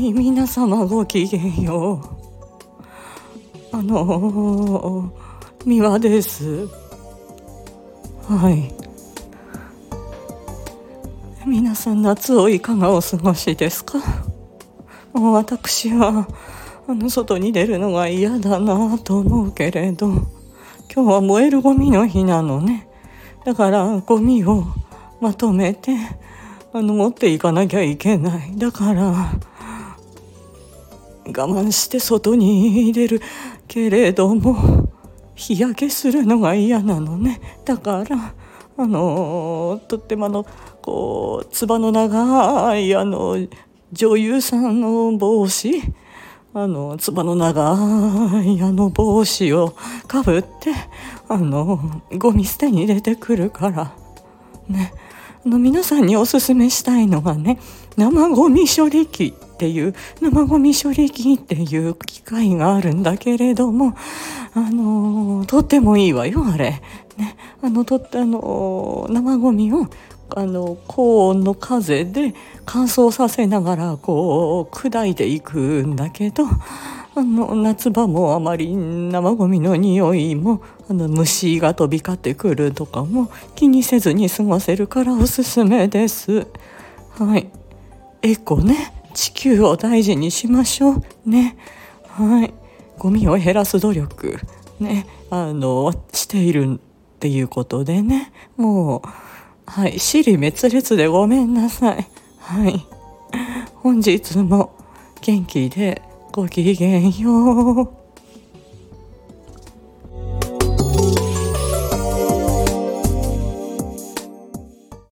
い皆様ごきげんよう。あのー、三輪です。はい。皆さん夏をいかがお過ごしですか？もう私はあの外に出るのが嫌だなと思うけれど。今日は燃えるゴミの日なのね。だからゴミをまとめてあの持っていかなきゃいけない。だから我慢して外に出るけれども日焼けするのが嫌なのねだからあのとってもあのこうつばの長いあの女優さんの帽子あの、つばの長いあの帽子をかぶって、あの、ゴミ捨てに出てくるから、ね。あの、皆さんにおすすめしたいのがね、生ゴミ処理機ってていう、生ゴミ処理機っていう機械があるんだけれども、あの、とってもいいわよ、あれ。ね。あの、とって、あの、生ゴミをあの高温の風で乾燥させながらこう砕いていくんだけどあの夏場もあまり生ゴミの匂いもあの虫が飛び交ってくるとかも気にせずに過ごせるからおすすめです。はい、エコね地球を大事にしましょうね。はい、ゴミを減らす努力ねあのしているっていうことでねもう。はい、尻滅裂でごめんなさい。はい。本日も元気でごきげんよう。